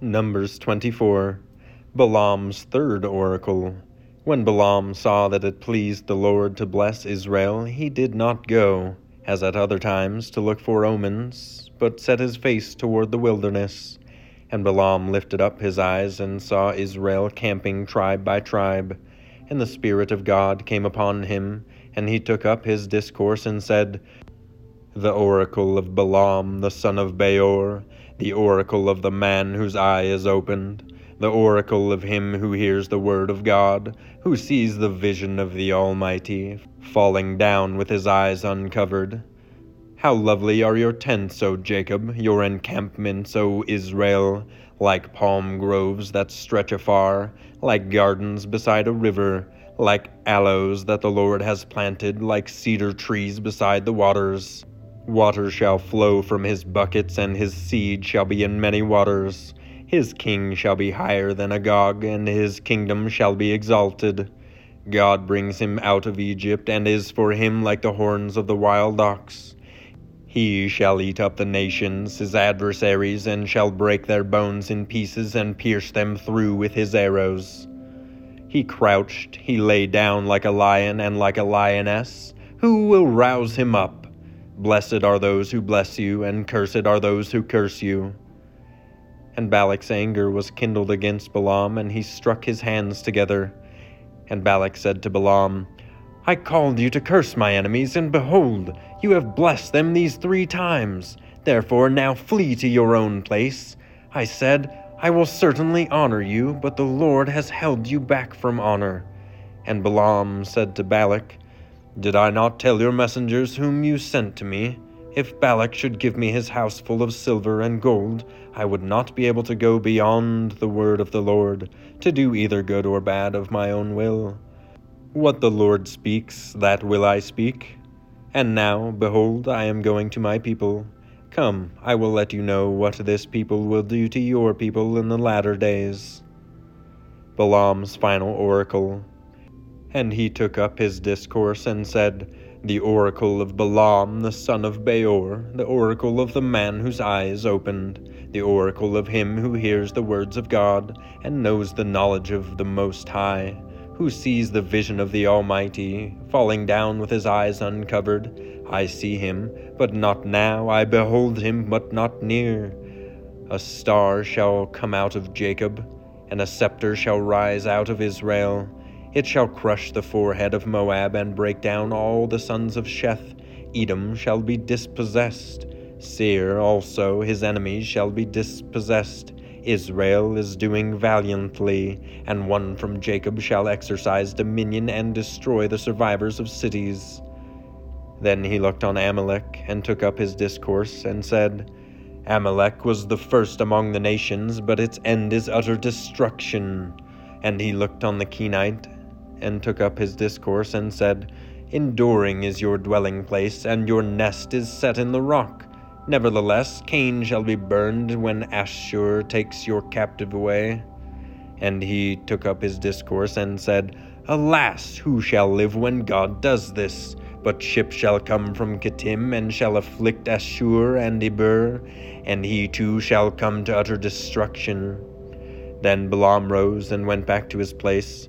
Numbers 24 Balaam's third oracle. When Balaam saw that it pleased the Lord to bless Israel, he did not go, as at other times, to look for omens, but set his face toward the wilderness. And Balaam lifted up his eyes and saw Israel camping tribe by tribe. And the Spirit of God came upon him, and he took up his discourse and said, The oracle of Balaam the son of Beor, the oracle of the man whose eye is opened, the oracle of him who hears the word of God, who sees the vision of the Almighty, falling down with his eyes uncovered. How lovely are your tents, O Jacob, your encampments, O Israel, like palm groves that stretch afar, like gardens beside a river, like aloes that the Lord has planted, like cedar trees beside the waters. Water shall flow from his buckets, and his seed shall be in many waters. His king shall be higher than Agag, and his kingdom shall be exalted. God brings him out of Egypt, and is for him like the horns of the wild ox. He shall eat up the nations, his adversaries, and shall break their bones in pieces, and pierce them through with his arrows. He crouched, he lay down like a lion and like a lioness. Who will rouse him up? Blessed are those who bless you, and cursed are those who curse you. And Balak's anger was kindled against Balaam, and he struck his hands together. And Balak said to Balaam, I called you to curse my enemies, and behold, you have blessed them these three times. Therefore now flee to your own place. I said, I will certainly honor you, but the Lord has held you back from honor. And Balaam said to Balak, did I not tell your messengers whom you sent to me? If Balak should give me his house full of silver and gold, I would not be able to go beyond the word of the Lord, to do either good or bad of my own will. What the Lord speaks, that will I speak. And now, behold, I am going to my people. Come, I will let you know what this people will do to your people in the latter days. Balaam's final oracle. And he took up his discourse and said, The oracle of Balaam the son of Beor, the oracle of the man whose eye is opened, the oracle of him who hears the words of God, and knows the knowledge of the Most High, who sees the vision of the Almighty, falling down with his eyes uncovered. I see him, but not now, I behold him, but not near. A star shall come out of Jacob, and a scepter shall rise out of Israel. It shall crush the forehead of Moab and break down all the sons of Sheth. Edom shall be dispossessed. Seir also, his enemies, shall be dispossessed. Israel is doing valiantly, and one from Jacob shall exercise dominion and destroy the survivors of cities. Then he looked on Amalek, and took up his discourse, and said, Amalek was the first among the nations, but its end is utter destruction. And he looked on the Kenite, and took up his discourse and said, Enduring is your dwelling place, and your nest is set in the rock. Nevertheless, Kain shall be burned when Asshur takes your captive away. And he took up his discourse and said, Alas, who shall live when God does this? But ships shall come from Kittim, and shall afflict Asshur and Eber, and he too shall come to utter destruction. Then Balaam rose and went back to his place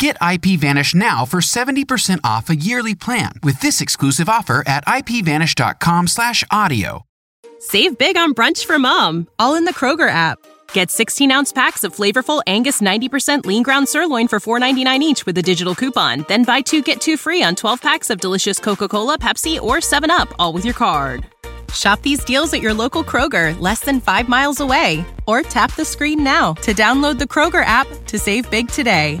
Get IPVanish now for 70% off a yearly plan with this exclusive offer at ipvanish.com/audio. Save big on brunch for mom, all in the Kroger app. Get 16 ounce packs of flavorful Angus 90% lean ground sirloin for $4.99 each with a digital coupon. Then buy two get two free on 12 packs of delicious Coca Cola, Pepsi, or 7UP, all with your card. Shop these deals at your local Kroger, less than five miles away. Or tap the screen now to download the Kroger app to save big today.